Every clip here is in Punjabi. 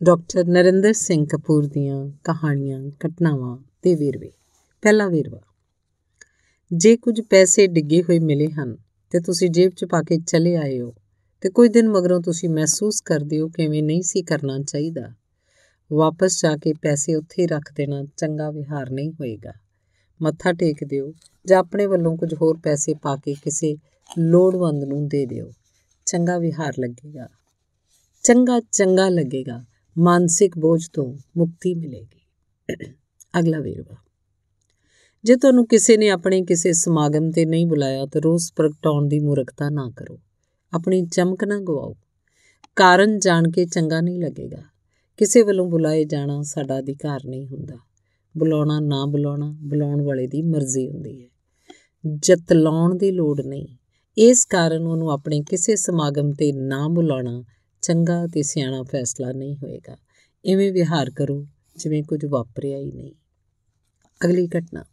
ਡਾਕਟਰ ਨਰਿੰਦਰ ਸਿੰਘ ਕਪੂਰ ਦੀਆਂ ਕਹਾਣੀਆਂ, ਘਟਨਾਵਾਂ ਤੇ ਵੇਰਵੇ। ਪਹਿਲਾ ਵੇਰਵਾ, ਜੇ ਕੁਝ ਪੈਸੇ ਡਿੱਗੇ ਹੋਏ ਮਿਲੇ ਹਨ ਤੇ ਤੁਸੀਂ ਜੇਬ 'ਚ ਪਾ ਕੇ ਚਲੇ ਆਏ ਹੋ ਤੇ ਕੁਝ ਦਿਨ ਮਗਰੋਂ ਤੁਸੀਂ ਮਹਿਸੂਸ ਕਰਦੇ ਹੋ ਕਿਵੇਂ ਨਹੀਂ ਸੀ ਕਰਨਾ ਚਾਹੀਦਾ, ਵਾਪਸ ਜਾ ਕੇ ਪੈਸੇ ਉੱਥੇ ਹੀ ਰੱਖ ਦੇਣਾ ਚੰਗਾ ਵਿਹਾਰ ਨਹੀਂ ਹੋਏਗਾ। ਮੱਥਾ ਟੇਕ ਦਿਓ ਜਾਂ ਆਪਣੇ ਵੱਲੋਂ ਕੁਝ ਹੋਰ ਪੈਸੇ ਪਾ ਕੇ ਕਿਸੇ ਲੋੜਵੰਦ ਨੂੰ ਦੇ ਦਿਓ। ਚੰਗਾ ਵਿਹਾਰ ਲੱਗੇਗਾ। ਚੰਗਾ ਚੰਗਾ ਲੱਗੇਗਾ। ਮਾਨਸਿਕ ਬੋਝ ਤੋਂ ਮੁਕਤੀ ਮਿਲੇਗੀ। ਅਗਲਾ ਵੇਰਵਾ। ਜੇ ਤੁਹਾਨੂੰ ਕਿਸੇ ਨੇ ਆਪਣੇ ਕਿਸੇ ਸਮਾਗਮ ਤੇ ਨਹੀਂ ਬੁਲਾਇਆ, ਤਾਂ ਰੋਸ ਪ੍ਰਗਟਾਉਣ ਦੀ ਮੂਰਖਤਾ ਨਾ ਕਰੋ। ਆਪਣੀ ਚਮਕ ਨਾ ਗਵਾਓ। ਕਾਰਨ ਜਾਣ ਕੇ ਚੰਗਾ ਨਹੀਂ ਲੱਗੇਗਾ। ਕਿਸੇ ਵੱਲੋਂ ਬੁਲਾਏ ਜਾਣਾ ਸਾਡਾ ਅਧਿਕਾਰ ਨਹੀਂ ਹੁੰਦਾ। ਬੁਲਾਉਣਾ ਨਾ ਬੁਲਾਉਣਾ, ਬੁਲਾਉਣ ਵਾਲੇ ਦੀ ਮਰਜ਼ੀ ਹੁੰਦੀ ਹੈ। ਜਤਲਾਉਣ ਦੀ ਲੋੜ ਨਹੀਂ। ਇਸ ਕਾਰਨ ਉਹਨੂੰ ਆਪਣੇ ਕਿਸੇ ਸਮਾਗਮ ਤੇ ਨਾ ਬੁਲਾਉਣਾ ਚੰਗਾ ਤੇ ਸਿਆਣਾ ਫੈਸਲਾ ਨਹੀਂ ਹੋਏਗਾ। ਇਵੇਂ ਵਿਹਾਰ ਕਰੋ ਜਿਵੇਂ ਕੁਝ ਵਾਪਰਿਆ ਹੀ ਨਹੀਂ। ਅਗਲੀ ਘਟਨਾ।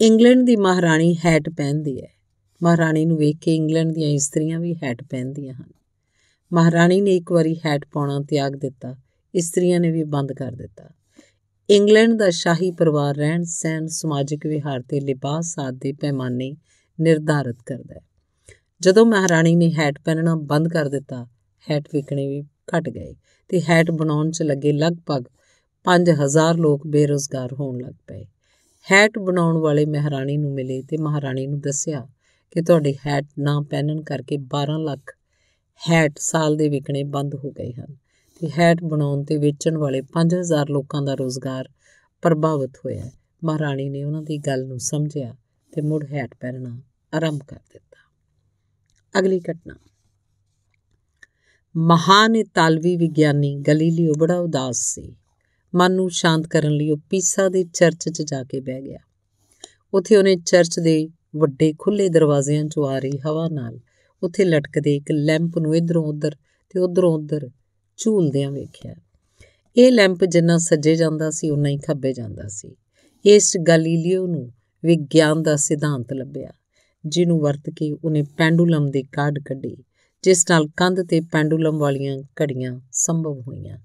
ਇੰਗਲੈਂਡ ਦੀ ਮਹਾਰਾਣੀ ਹੈਟ ਪਹਿਨਦੀ ਹੈ। ਮਹਾਰਾਣੀ ਨੂੰ ਵੇਖ ਕੇ ਇੰਗਲੈਂਡ ਦੀਆਂ ਇਸਤਰੀਆਂ ਵੀ ਹੈਟ ਪਹਿਨਦੀਆਂ ਹਨ। ਮਹਾਰਾਣੀ ਨੇ ਇੱਕ ਵਾਰੀ ਹੈਟ ਪਾਉਣਾ ਤਿਆਗ ਦਿੱਤਾ। ਇਸਤਰੀਆਂ ਨੇ ਵੀ ਬੰਦ ਕਰ ਦਿੱਤਾ। ਇੰਗਲੈਂਡ ਦਾ ਸ਼ਾਹੀ ਪਰਿਵਾਰ ਰਹਿਣ ਸਹਿਣ ਸਮਾਜਿਕ ਵਿਹਾਰ ਤੇ ਲਿਬਾਸ ਆਦਿ ਦੇ ਪੈਮਾਨੇ ਨਿਰਧਾਰਤ ਕਰਦਾ ਹੈ। ਜਦੋਂ ਮਹਾਰਾਣੀ ਨੇ ਹੈਟ ਪਹਿਨਣਾ ਬੰਦ ਕਰ ਦਿੱਤਾ ਹੈਟ ਵਿਕਣੇ ਵੀ ਘਟ ਗਏ ਤੇ ਹੈਟ ਬਣਾਉਣ 'ਚ ਲੱਗੇ ਲਗਭਗ 5000 ਲੋਕ ਬੇਰੋਜ਼ਗਾਰ ਹੋਣ ਲੱਗ ਪਏ। ਹੈਟ ਬਣਾਉਣ ਵਾਲੇ ਮਹਾਰਾਣੀ ਨੂੰ ਮਿਲੇ ਤੇ ਮਹਾਰਾਣੀ ਨੂੰ ਦੱਸਿਆ ਕਿ ਤੁਹਾਡੇ ਹੈਟ ਨਾ ਪਹਿਨਣ ਕਰਕੇ 12 ਲੱਖ ਹੈਟ ਸਾਲ ਦੇ ਵਿਕਣੇ ਬੰਦ ਹੋ ਗਏ ਹਨ ਤੇ ਹੈਟ ਬਣਾਉਣ ਤੇ ਵੇਚਣ ਵਾਲੇ 5000 ਲੋਕਾਂ ਦਾ ਰੋਜ਼ਗਾਰ ਪ੍ਰਭਾਵਿਤ ਹੋਇਆ ਮਹਾਰਾਣੀ ਨੇ ਉਹਨਾਂ ਦੀ ਗੱਲ ਨੂੰ ਸਮਝਿਆ ਤੇ ਮੁੜ ਹੈਟ ਪਹਿਨਣਾ ਆਰੰਭ ਕਰ ਦਿੱਤਾ। ਅਗਲੀ ਘਟਨਾ। ਮਹਾਨ ਇਤਾਲਵੀ ਵਿਗਿਆਨੀ ਗਲੀਲੀਓ ਬੜਾ ਉਦਾਸ ਸੀ। ਮਨ ਨੂੰ ਸ਼ਾਂਤ ਕਰਨ ਲਈ ਉਹ ਪੀਸਾ ਦੇ ਚਰਚ 'ਚ ਜਾ ਕੇ ਬਹਿ ਗਿਆ। ਉੱਥੇ ਉਹਨੇ ਚਰਚ ਦੇ ਵੱਡੇ ਖੁੱਲੇ ਦਰਵਾਜ਼ਿਆਂ 'ਚੋਂ ਆ ਰਹੀ ਹਵਾ ਨਾਲ ਉੱਥੇ ਲਟਕਦੇ ਇੱਕ ਲੈਂਪ ਨੂੰ ਇਧਰੋਂ ਉਧਰ ਤੇ ਉਧਰੋਂ ਉਧਰ ਝੂਲਦਿਆਂ ਵੇਖਿਆ। ਇਹ ਲੈਂਪ ਜਿੰਨਾ ਸੱਜੇ ਜਾਂਦਾ ਸੀ ਉਨਾ ਹੀ ਖੱਬੇ ਜਾਂਦਾ ਸੀ। ਇਸ ਗਲੀਲੀਓ ਨੂੰ ਵਿਗਿਆਨ ਦਾ ਸਿਧਾਂਤ ਲੱਭਿਆ। ਜਿਹਨੂੰ ਵਰਤ ਕੇ ਉਹਨੇ ਪੈਂਡੂਲਮ ਦੀ ਕਾਢ ਕੱਢੀ, ਜਿਸ ਨਾਲ ਕੰਧ ਤੇ ਪੈਂਡੂਲਮ ਵਾਲੀਆਂ ਘੜੀਆਂ ਸੰਭਵ ਹੋਈਆਂ।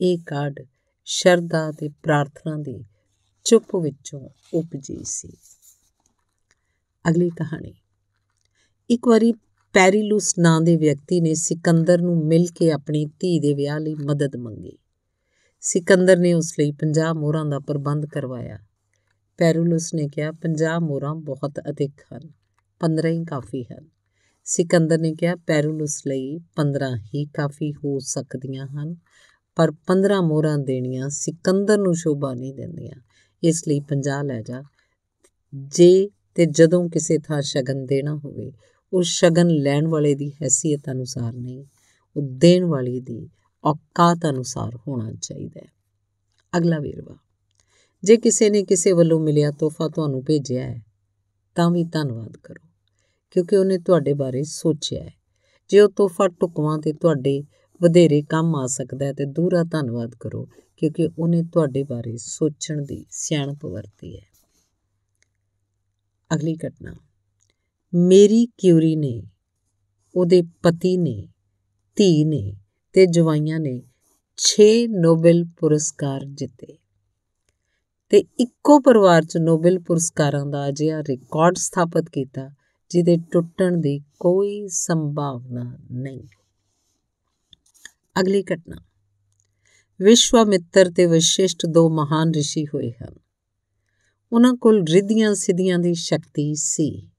ਇਹ ਕਾਢ ਸ਼ਰਧਾ ਤੇ ਪ੍ਰਾਰਥਨਾ ਦੀ ਚੁੱਪ ਵਿੱਚੋਂ ਉਪਜੀ ਸੀ। ਅਗਲੀ ਕਹਾਣੀ। ਇੱਕ ਵਾਰੀ ਪੈਰੀਲੂਸ ਨਾਂ ਦੇ ਵਿਅਕਤੀ ਨੇ ਸਿਕੰਦਰ ਨੂੰ ਮਿਲ ਕੇ ਆਪਣੀ ਧੀ ਦੇ ਵਿਆਹ ਲਈ ਮਦਦ ਮੰਗੀ। ਸਿਕੰਦਰ ਨੇ ਉਸ ਲਈ 50 ਮੋਹਰਾਂ ਦਾ ਪ੍ਰਬੰਧ ਕਰਵਾਇਆ। ਪੈਰੀਲੂਸ ਨੇ ਕਿਹਾ 50 ਮੋਹਰਾਂ ਬਹੁਤ ਅਧਿਕ ਹਨ। 15 ਹੀ ਕਾਫੀ ਹਨ। ਸਿਕੰਦਰ ਨੇ ਕਿਹਾ, ਪੈਰੂਲਸ ਲਈ 15 ਹੀ ਕਾਫੀ ਹੋ ਸਕਦੀਆਂ ਹਨ, ਪਰ 15 ਮੋਹਰਾਂ ਦੇਣੀਆਂ ਸਿਕੰਦਰ ਨੂੰ ਸ਼ੋਭਾ ਨਹੀਂ ਦਿੰਦੀਆਂ। ਇਸ ਲਈ 50 ਲੈ ਜਾ। ਜੇ ਤੇ ਜਦੋਂ ਕਿਸੇ ਥਾਂ ਸ਼ਗਨ ਦੇਣਾ ਹੋਵੇ, ਉਹ ਸ਼ਗਨ ਲੈਣ ਵਾਲੇ ਦੀ ਹیثیت ਅਨੁਸਾਰ ਨਹੀਂ, ਉਹ ਦੇਣ ਵਾਲੇ ਦੀ ਔਕਾਤ ਅਨੁਸਾਰ ਹੋਣਾ ਚਾਹੀਦਾ ਹੈ। ਅਗਲਾ ਵੇਰਵਾ। ਜੇ ਕਿਸੇ ਨੇ ਕਿਸੇ ਵੱਲੋਂ ਮਿਲਿਆ ਤੋਹਫਾ ਤੁਹਾਨੂੰ ਭੇਜਿਆ ਹੈ ਤਾਂ ਵੀ ਧੰਨਵਾਦ ਕਰੋ, ਕਿਉਂਕਿ ਉਹਨੇ ਤੁਹਾਡੇ ਬਾਰੇ ਸੋਚਿਆ ਹੈ। ਜੇ ਉਹ ਤੋਹਫਾ ਟੁਕਵਾਂ ਤੇ ਤੁਹਾਡੇ ਵਧੇਰੇ ਕੰਮ ਆ ਸਕਦਾ ਹੈ, ਤੇ ਦੂਰਾ ਧੰਨਵਾਦ ਕਰੋ, ਕਿਉਂਕਿ ਉਹਨੇ ਤੁਹਾਡੇ ਬਾਰੇ ਸੋਚਣ ਦੀ ਸਿਆਣਪ ਵਰਤੀ ਹੈ। ਅਗਲੀ ਘਟਨਾ। ਮੇਰੀ ਕਿਉਰੀ ਨੇ, ਉਹਦੇ ਪਤੀ ਨੇ, ਧੀ ਨੇ ਤੇ ਜਵਾਈਆਂ ਨੇ 6 ਨੋਬਲ ਪੁਰਸਕਾਰ ਜਿੱਤੇ। ਤੇ ਇੱਕੋ ਪਰਿਵਾਰ 'ਚ ਨੋਬਲ ਪੁਰਸਕਾਰਾਂ ਦਾ ਅਜਿਹਾ ਰਿਕਾਰਡ ਸਥਾਪਿਤ ਕੀਤਾ, ਜਿਹਦੇ ਟੁੱਟਣ ਦੀ ਕੋਈ ਸੰਭਾਵਨਾ ਨਹੀਂ। ਅਗਲੀ ਘਟਨਾ। ਵਿਸ਼ਵਾਮਿੱਤਰ ਤੇ ਵਸ਼ਿਸ਼ਟ ਦੋ ਮਹਾਨ ઋષਿ ਹੋਏ ਹਨ। ਉਹਨਾਂ ਕੋਲ ਰਿੱਧੀਆਂ ਸਿੱਧੀਆਂ ਦੀ ਸ਼ਕਤੀ ਸੀ।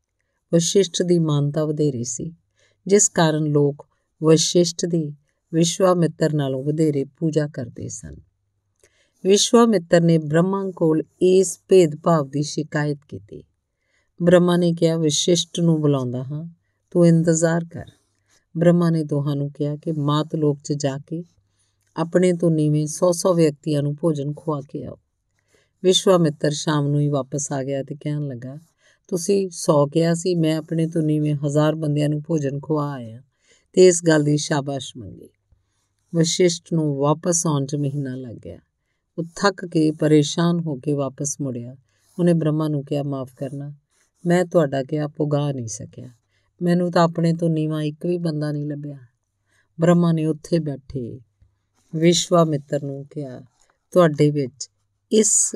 ਵਸ਼ਿਸ਼ਟ ਦੀ ਮਾਨਤਾ ਵਧੇਰੇ ਸੀ, ਜਿਸ ਕਾਰਨ ਲੋਕ ਵਸ਼ਿਸ਼ਟ ਦੀ ਵਿਸ਼ਵਾਮਿੱਤਰ ਨਾਲੋਂ ਵਧੇਰੇ ਪੂਜਾ ਕਰਦੇ ਸਨ। ਵਿਸ਼ਵਾਮਿੱਤਰ ਨੇ ਬ੍ਰਹਮਾ ਕੋਲ ਇਸ ਭੇਦਭਾਵ ਦੀ ਸ਼ਿਕਾਇਤ ਕੀਤੀ। ਬ੍ਰਹਮਾ ਨੇ ਕਿਹਾ, ਵਿਸ਼ਿਸ਼ਟ ਨੂੰ ਬੁਲਾਉਂਦਾ ਹਾਂ, ਤੂੰ ਇੰਤਜ਼ਾਰ ਕਰ। ਬ੍ਰਹਮਾ ਨੇ ਦੋਹਾਂ ਨੂੰ ਕਿਹਾ ਕਿ ਮਾਤ ਲੋਕ 'ਚ ਜਾ ਕੇ ਆਪਣੇ ਤੋਂ ਨੀਵੇਂ 100-100 ਵਿਅਕਤੀਆਂ ਨੂੰ ਭੋਜਨ ਖਵਾ ਕੇ ਆਓ। ਵਿਸ਼ਵਾਮਿੱਤਰ ਸ਼ਾਮ ਨੂੰ ਹੀ ਵਾਪਸ ਆ ਗਿਆ ਤੇ ਕਹਿਣ ਲੱਗਾ, ਤੁਸੀਂ 100 ਕਿਹਾ ਸੀ, ਮੈਂ ਆਪਣੇ ਤੋਂ ਨੀਵੇਂ ਹਜ਼ਾਰ ਬੰਦਿਆਂ ਨੂੰ ਭੋਜਨ ਖਵਾ ਆਇਆ ਤੇ ਇਸ ਗੱਲ ਦੀ ਸ਼ਾਬਾਸ਼ ਮੰਗੀ। ਵਸ਼ਿਸ਼ਟ ਨੂੰ ਵਾਪਸ ਆਉਣ 'ਚ ਮਹੀਨਾ ਲੱਗ ਗਿਆ। ਉਹ ਥੱਕ ਕੇ ਪਰੇਸ਼ਾਨ ਹੋ ਕੇ ਵਾਪਸ ਮੁੜਿਆ। ਉਹਨੇ ਬ੍ਰਹਮਾ ਨੂੰ ਕਿਹਾ, ਮਾਫ ਕਰਨਾ, ਮੈਂ ਤੁਹਾਡਾ ਕਿਹਾ ਪੁਗਾ ਨਹੀਂ ਸਕਿਆ। ਮੈਨੂੰ ਤਾਂ ਆਪਣੇ ਤੋਂ ਨੀਵਾ ਇੱਕ ਵੀ ਬੰਦਾ ਨਹੀਂ ਲੱਭਿਆ। ਬ੍ਰਹਮਾ ਨੇ ਉੱਥੇ ਬੈਠੇ। ਵਿਸ਼ਵਾਮਿੱਤਰ ਨੂੰ ਕਿਹਾ, ਤੁਹਾਡੇ ਵਿੱਚ ਇਸ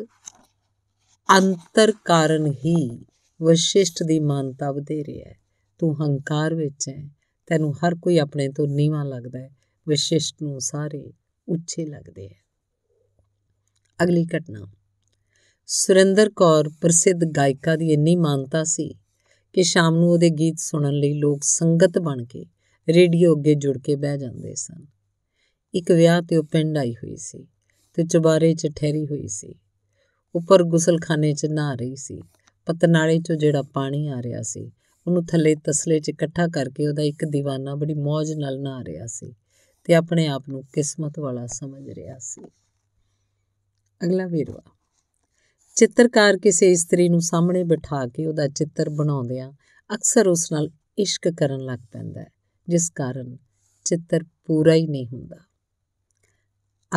ਅੰਤਰ ਕਾਰਨ ਹੀ ਵਸ਼ਿਸ਼ਟ ਦੀ ਮਾਨਤਾ ਵਧੇਰੇ ਹੈ। ਤੂੰ ਹੰਕਾਰ ਵਿੱਚ ਹੈ। ਤੈਨੂੰ ਹਰ ਕੋਈ ਆਪਣੇ ਤੋਂ ਨੀਵਾ ਲੱਗਦਾ ਹੈ। ਵਸ਼ਿਸ਼ਟ ਨੂੰ ਸਾਰੇ ਉੱਚੇ ਲੱਗਦੇ ਹੈ। ਅਗਲੀ ਘਟਨਾ। ਸੁਰਿੰਦਰ ਕੌਰ ਪ੍ਰਸਿੱਧ ਗਾਇਕਾ ਦੀ ਇੰਨੀ ਮਾਨਤਾ ਸੀ ਕਿ ਸ਼ਾਮ ਨੂੰ ਉਹਦੇ ਗੀਤ ਸੁਣਨ ਲਈ ਲੋਕ ਸੰਗਤ ਬਣ ਕੇ ਰੇਡੀਓ ਅੱਗੇ ਜੁੜ ਕੇ ਬਹਿ ਜਾਂਦੇ ਸਨ। ਇੱਕ ਵਿਆਹ ਤੇ ਉਹ ਪਿੰਡ ਆਈ ਹੋਈ ਸੀ ਤੇ ਚੁਬਾਰੇ 'ਚ ਠਹਿਰੀ ਹੋਈ ਸੀ। ਉੱਪਰ ਗੁਸਲਖਾਨੇ 'ਚ ਨਹਾ ਰਹੀ ਸੀ। ਪਤਨਾਲੇ 'ਚੋਂ ਜਿਹੜਾ ਪਾਣੀ ਆ ਰਿਹਾ ਸੀ, ਉਹਨੂੰ ਥੱਲੇ ਤਸਲੇ 'ਚ ਇਕੱਠਾ ਕਰਕੇ ਉਹਦਾ ਇੱਕ دیਵਾਨਾ ਬੜੀ ਮौज ਨਾਲ ਨਹਾ ਰਿਹਾ ਸੀ ਤੇ ਆਪਣੇ ਆਪ ਨੂੰ ਕਿਸਮਤ ਵਾਲਾ ਸਮਝ ਰਿਹਾ ਸੀ। ਅਗਲਾ ਵੇਰਵਾ। ਚਿੱਤਰਕਾਰ ਕਿਸੇ ਇਸਤਰੀ ਨੂੰ ਸਾਹਮਣੇ ਬਿਠਾ ਕੇ ਉਹਦਾ ਚਿੱਤਰ ਬਣਾਉਂਦਿਆਂ ਅਕਸਰ ਉਸ ਨਾਲ ਇਸ਼ਕ ਕਰਨ ਲੱਗ ਪੈਂਦਾ ਹੈ, ਜਿਸ ਕਾਰਨ ਚਿੱਤਰ ਪੂਰਾ ਹੀ ਨਹੀਂ ਹੁੰਦਾ।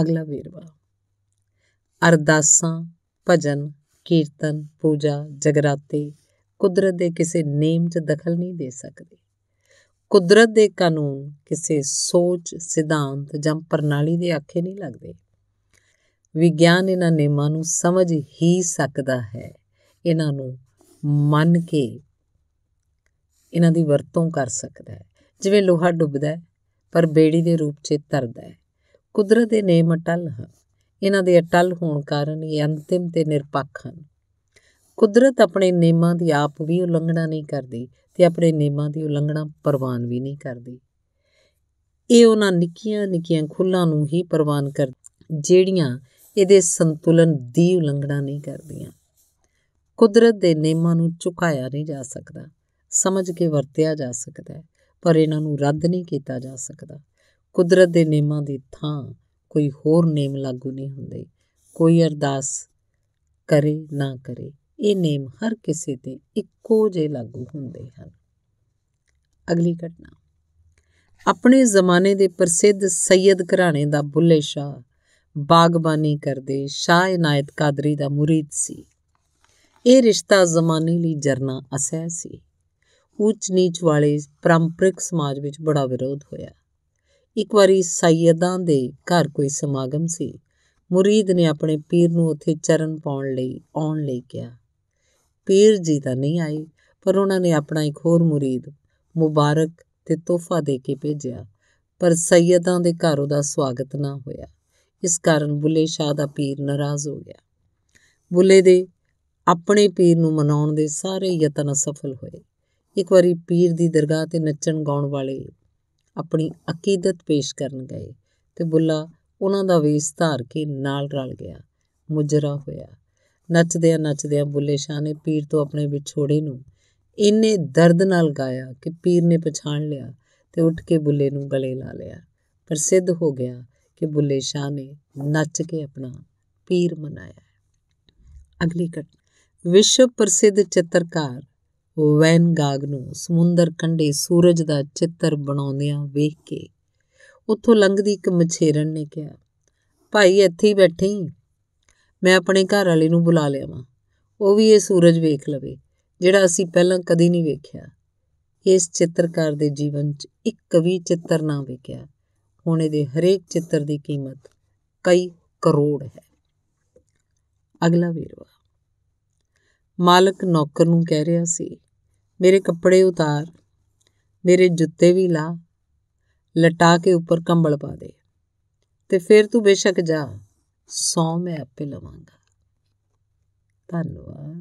ਅਗਲਾ ਵੇਰਵਾ। ਅਰਦਾਸਾਂ, ਭਜਨ, ਕੀਰਤਨ, ਪੂਜਾ, ਜਗਰਾਤੇ ਕੁਦਰਤ ਦੇ ਕਿਸੇ ਨੇਮ 'ਚ ਦਖਲ ਨਹੀਂ ਦੇ ਸਕਦੇ। ਕੁਦਰਤ ਦੇ ਕਾਨੂੰਨ ਕਿਸੇ ਸੋਚ, ਸਿਧਾਂਤ ਜਾਂ ਪ੍ਰਣਾਲੀ ਦੇ ਆਖੇ ਨਹੀਂ ਲੱਗਦੇ। ਵਿਗਿਆਨ ਇਹਨਾਂ ਨੇਮਾਂ ਨੂੰ ਸਮਝ ਹੀ ਸਕਦਾ ਹੈ। ਇਹਨਾਂ ਨੂੰ ਮੰਨ ਕੇ ਇਹਨਾਂ ਦੀ ਵਰਤੋਂ ਕਰ ਸਕਦਾ ਹੈ। ਜਿਵੇਂ ਲੋਹਾ ਡੁੱਬਦਾ ਹੈ, ਪਰ ਬੇੜੀ ਦੇ ਰੂਪ 'ਚ ਤਰਦਾ ਹੈ। ਕੁਦਰਤ ਦੇ ਨੇਮ ਅਟਲ ਹਨ। ਇਹਨਾਂ ਦੇ ਅਟਲ ਹੋਣ ਕਾਰਨ ਇਹ ਅੰਤਿਮ ਤੇ ਨਿਰਪੱਖ ਹਨ। ਕੁਦਰਤ ਆਪਣੇ ਨੇਮਾਂ ਦੀ ਆਪ ਵੀ ਉਲੰਘਣਾ ਨਹੀਂ ਕਰਦੀ ਤੇ ਆਪਣੇ ਨੇਮਾਂ ਦੀ ਉਲੰਘਣਾ ਪ੍ਰਵਾਨ ਵੀ ਨਹੀਂ ਕਰਦੀ। ਇਹ ਉਹਨਾਂ ਨਿੱਕੀਆਂ ਨਿੱਕੀਆਂ ਖੁੱਲਾਂ ਨੂੰ ਹੀ ਪ੍ਰਵਾਨ ਕਰ ਜਿਹੜੀਆਂ ਇਹਦੇ ਸੰਤੁਲਨ ਦੀ ਉਲੰਘਣਾ ਨਹੀਂ ਕਰਦੀਆਂ। ਕੁਦਰਤ ਦੇ ਨੇਮਾਂ ਨੂੰ ਝੁਕਾਇਆ ਨਹੀਂ ਜਾ ਸਕਦਾ। ਸਮਝ ਕੇ ਵਰਤਿਆ ਜਾ ਸਕਦਾ ਹੈ, ਪਰ ਇਹਨਾਂ ਨੂੰ ਰੱਦ ਨਹੀਂ ਕੀਤਾ ਜਾ ਸਕਦਾ। ਕੁਦਰਤ ਦੇ ਨੇਮਾਂ ਦੀ ਥਾਂ ਕੋਈ ਹੋਰ ਨੇਮ ਲਾਗੂ ਨਹੀਂ ਹੁੰਦੇ। ਕੋਈ ਅਰਦਾਸ ਕਰੇ ਨਾ ਕਰੇ, ਇਹ ਨੇਮ ਹਰ ਕਿਸੇ ਤੇ ਇੱਕੋ ਜਿਹੇ ਲਾਗੂ ਹੁੰਦੇ ਹਨ। ਅਗਲੀ ਘਟਨਾ। ਆਪਣੇ ਜ਼ਮਾਨੇ ਦੇ ਪ੍ਰਸਿੱਧ ਸੈਯਦ ਘਰਾਣੇ ਦਾ ਬੁੱਲੇ ਸ਼ਾਹ ਬਾਗਬਾਨੀ ਕਰਦੇ ਸ਼ਾਹ ਇਨਾਇਤ ਕਾਦਰੀ ਦਾ ਮੁਰੀਦ ਸੀ। ਇਹ ਰਿਸ਼ਤਾ ਜ਼ਮਾਨੇ ਲਈ ਜਰਨਾ ਅਸਹਿ ਸੀ। ਉੱਚ ਨੀਚ ਵਾਲੇ ਪਰੰਪਰਿਕ ਸਮਾਜ ਵਿੱਚ ਬੜਾ ਵਿਰੋਧ ਹੋਇਆ। ਇੱਕ ਵਾਰੀ ਸੈਯਦਾਂ ਦੇ ਘਰ ਕੋਈ ਸਮਾਗਮ ਸੀ। ਮੁਰੀਦ ਨੇ ਆਪਣੇ ਪੀਰ ਨੂੰ ਉੱਥੇ ਚਰਨ ਪਾਉਣ ਲਈ, ਆਉਣ ਲਈ ਕਿਹਾ। ਪੀਰ ਜੀ ਤਾਂ ਨਹੀਂ ਆਏ, ਪਰ ਉਹਨਾਂ ਨੇ ਆਪਣਾ ਇੱਕ ਹੋਰ ਮੁਰੀਦ, ਮੁਬਾਰਕ ਤੇ ਤੋਹਫਾ ਦੇ ਕੇ ਭੇਜਿਆ। ਪਰ ਸੈਯਦਾਂ ਦੇ ਘਰ ਉਹਦਾ ਸਵਾਗਤ ਨਾ ਹੋਇਆ। ਇਸ ਕਾਰਨ ਬੁੱਲੇ ਸ਼ਾਹ ਦਾ ਪੀਰ ਨਾਰਾਜ਼ ਹੋ ਗਿਆ। ਬੁੱਲੇ ਦੇ ਆਪਣੇ ਪੀਰ ਨੂੰ ਮਨਾਉਣ ਦੇ ਸਾਰੇ ਯਤਨ ਅਸਫਲ ਹੋਏ। ਇੱਕ ਵਾਰੀ ਪੀਰ ਦੀ ਦਰਗਾਹ ਤੇ ਨੱਚਣ ਗਾਉਣ ਵਾਲੇ ਆਪਣੀ ਅਕੀਦਤ ਪੇਸ਼ ਕਰਨ ਗਏ ਤੇ ਬੁੱਲਾ ਉਹਨਾਂ ਦਾ ਵੇਸ ਧਾਰ ਕੇ ਨਾਲ ਰਲ ਗਿਆ, ਮੁਜਰਾ ਹੋਇਆ। ਨੱਚਦਿਆਂ ਨੱਚਦਿਆਂ ਬੁੱਲੇ ਸ਼ਾਹ ਨੇ ਪੀਰ ਤੋਂ ਆਪਣੇ ਵਿਛੋੜੇ ਨੂੰ ਇੰਨੇ ਦਰਦ ਨਾਲ ਗਾਇਆ ਕਿ ਪੀਰ ਨੇ ਪਛਾਣ ਲਿਆ ਤੇ ਉੱਠ ਕੇ ਬੁੱਲੇ ਨੂੰ ਗਲੇ ਲਾ ਲਿਆ। ਪ੍ਰਸਿੱਧ ਹੋ ਗਿਆ ਕਿ ਬੁੱਲੇ ਸ਼ਾਹ ਨੇ ਨੱਚ ਕੇ ਆਪਣਾ ਪੀਰ ਮਨਾਇਆ ਅਗਲੀ ਘਟਨਾ ਵਿਸ਼ਵ ਪ੍ਰਸਿੱਧ ਚਿੱਤਰਕਾਰ ਵੈਨ ਗਾਗ ਨੂੰ ਸਮੁੰਦਰ ਕੰਢੇ ਸੂਰਜ ਦਾ ਚਿੱਤਰ ਬਣਾਉਂਦਿਆਂ ਵੇਖ ਕੇ ਉੱਥੋਂ ਲੰਘਦੀ ਇੱਕ ਮਛੇਰਨ ਨੇ ਕਿਹਾ, ਭਾਈ, ਇੱਥੇ ਹੀ ਬੈਠੀ ਮੈਂ ਆਪਣੇ ਘਰ ਵਾਲੇ ਨੂੰ ਬੁਲਾ ਲਿਆਵਾਂ। ਉਹ ਵੀ ਇਹ ਸੂਰਜ ਵੇਖ ਲਵੇ, ਜਿਹੜਾ ਅਸੀਂ ਪਹਿਲਾਂ ਕਦੀ ਨਹੀਂ ਵੇਖਿਆ। ਇਸ ਚਿੱਤਰਕਾਰ ਦੇ ਜੀਵਨ 'ਚ ਇੱਕ ਵੀ ਚਿੱਤਰ ਨਾ ਵੇਖਿਆ। ਹੁਣ ਇਹਦੇ ਹਰੇਕ ਚਿੱਤਰ ਦੀ ਕੀਮਤ ਕਈ ਕਰੋੜ ਹੈ। ਅਗਲਾ ਵੇਰਵਾ। ਮਾਲਕ ਨੌਕਰ ਨੂੰ ਕਹਿ ਰਿਹਾ ਸੀ, ਮੇਰੇ ਕੱਪੜੇ ਉਤਾਰ, ਮੇਰੇ ਜੁੱਤੇ ਵੀ ਲਾ, ਲਟਾ ਕੇ ਉੱਪਰ ਕੰਬਲ ਪਾ ਦੇ, ਤੇ ਫਿਰ ਤੂੰ ਬੇਸ਼ੱਕ ਜਾ, ਸੌ ਮੈਂ ਆਪੇ ਲਵਾਂਗਾ। ਧੰਨਵਾਦ।